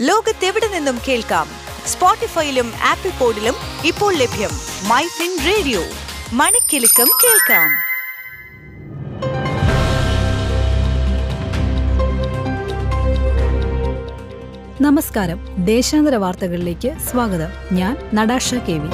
ലോകത്തെവിടെ നിന്നും കേൾക്കാം? സ്പോട്ടിഫൈയിലും ആപ്പിൾ പോഡിലും ഇപ്പോൾ ലഭ്യം മൈ ഫിൻ റേഡിയോ. മണിക്കെലക്കം കേൾക്കാം. നമസ്കാരം. ദേശാന്തര വാർത്തകളിലേക്ക് സ്വാഗതം. ഞാൻ നടാഷ കെ വി.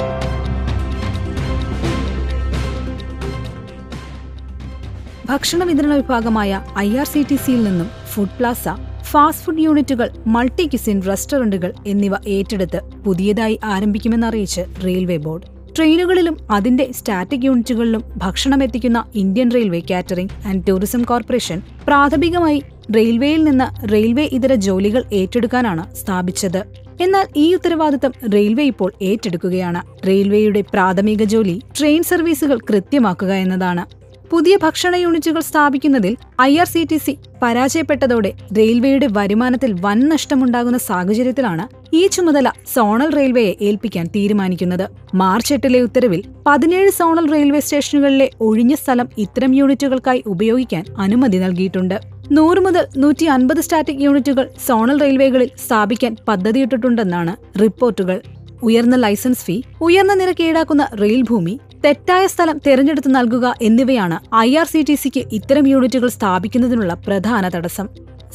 ഭക്ഷണ വിതരണ വിഭാഗമായ ഐ ആർ സി ടി സിയിൽ നിന്നും ഫുഡ് പ്ലാസ ഫാസ്റ്റ് ഫുഡ് യൂണിറ്റുകൾ മൾട്ടി ക്യുസിൻ റെസ്റ്റോറന്റുകൾ എന്നിവ ഏറ്റെടുത്ത് പുതിയതായി ആരംഭിക്കുമെന്നറിയിച്ച് റെയിൽവേ ബോർഡ്. ട്രെയിനുകളിലും അതിന്റെ സ്റ്റാറ്റിക് യൂണിറ്റുകളിലും ഭക്ഷണം എത്തിക്കുന്ന Indian railway catering and tourism corporation പ്രാഥമികമായി റെയിൽവേയിൽ നിന്ന് റെയിൽവേ ഇതര ജോലികൾ ഏറ്റെടുക്കാനാണ് സ്ഥാപിച്ചത്. എന്നാൽ ഈ ഉത്തരവാദിത്തം റെയിൽവേ ഇപ്പോൾ ഏറ്റെടുക്കുകയാണ്. റെയിൽവേയുടെ പ്രാഥമിക ജോലി ട്രെയിൻ സർവീസുകൾ കൃത്യമാക്കുക എന്നതാണ്. പുതിയ ഭക്ഷണ യൂണിറ്റുകൾ സ്ഥാപിക്കുന്നതിൽ I R C T C പരാജയപ്പെട്ടതോടെ റെയിൽവേയുടെ വരുമാനത്തിൽ വൻ നഷ്ടമുണ്ടാകുന്ന സാഹചര്യത്തിലാണ് ഈ ചുമതല സോണൽ റെയിൽവേയെ ഏൽപ്പിക്കാൻ തീരുമാനിക്കുന്നത്. മാർച്ച് എട്ടിലെ ഉത്തരവിൽ പതിനേഴ് സോണൽ റെയിൽവേ സ്റ്റേഷനുകളിലെ ഒഴിഞ്ഞ സ്ഥലം ഇത്തരം യൂണിറ്റുകൾക്കായി ഉപയോഗിക്കാൻ അനുമതി നൽകിയിട്ടുണ്ട്. നൂറ് മുതൽ നൂറ്റി അൻപത് സ്റ്റാറ്റിക് യൂണിറ്റുകൾ സോണൽ റെയിൽവേകളിൽ സ്ഥാപിക്കാൻ പദ്ധതിയിട്ടിട്ടുണ്ടെന്നാണ് റിപ്പോർട്ടുകൾ. ഉയർന്ന ലൈസൻസ് ഫീ ഉയർന്ന നിരക്ക് ഈടാക്കുന്ന റെയിൽ ഭൂമി തെറ്റായ സ്ഥലം തിരഞ്ഞെടുത്ത് നൽകുക എന്നിവയാണ് ഐ ആർ സി ടി സിക്ക് ഇത്തരം യൂണിറ്റുകൾ സ്ഥാപിക്കുന്നതിനുള്ള പ്രധാന തടസ്സം.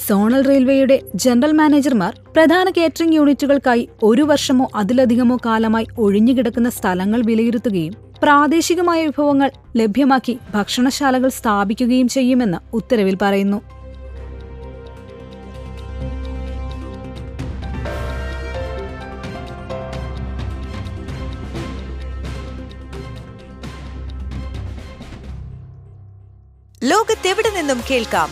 സോണൽ റെയിൽവേയുടെ ജനറൽ മാനേജർമാർ പ്രധാന കേറ്ററിംഗ് യൂണിറ്റുകൾക്കായി ഒരു വർഷമോ അതിലധികമോ കാലമായി ഒഴിഞ്ഞുകിടക്കുന്ന സ്ഥലങ്ങൾ വിലയിരുത്തുകയും പ്രാദേശികമായ വിഭവങ്ങൾ ലഭ്യമാക്കി ഭക്ഷണശാലകൾ സ്ഥാപിക്കുകയും ചെയ്യുമെന്ന് ഉത്തരവിൽ പറയുന്നു. ലോകത്തെവിടെ നിന്നും കേൾക്കാം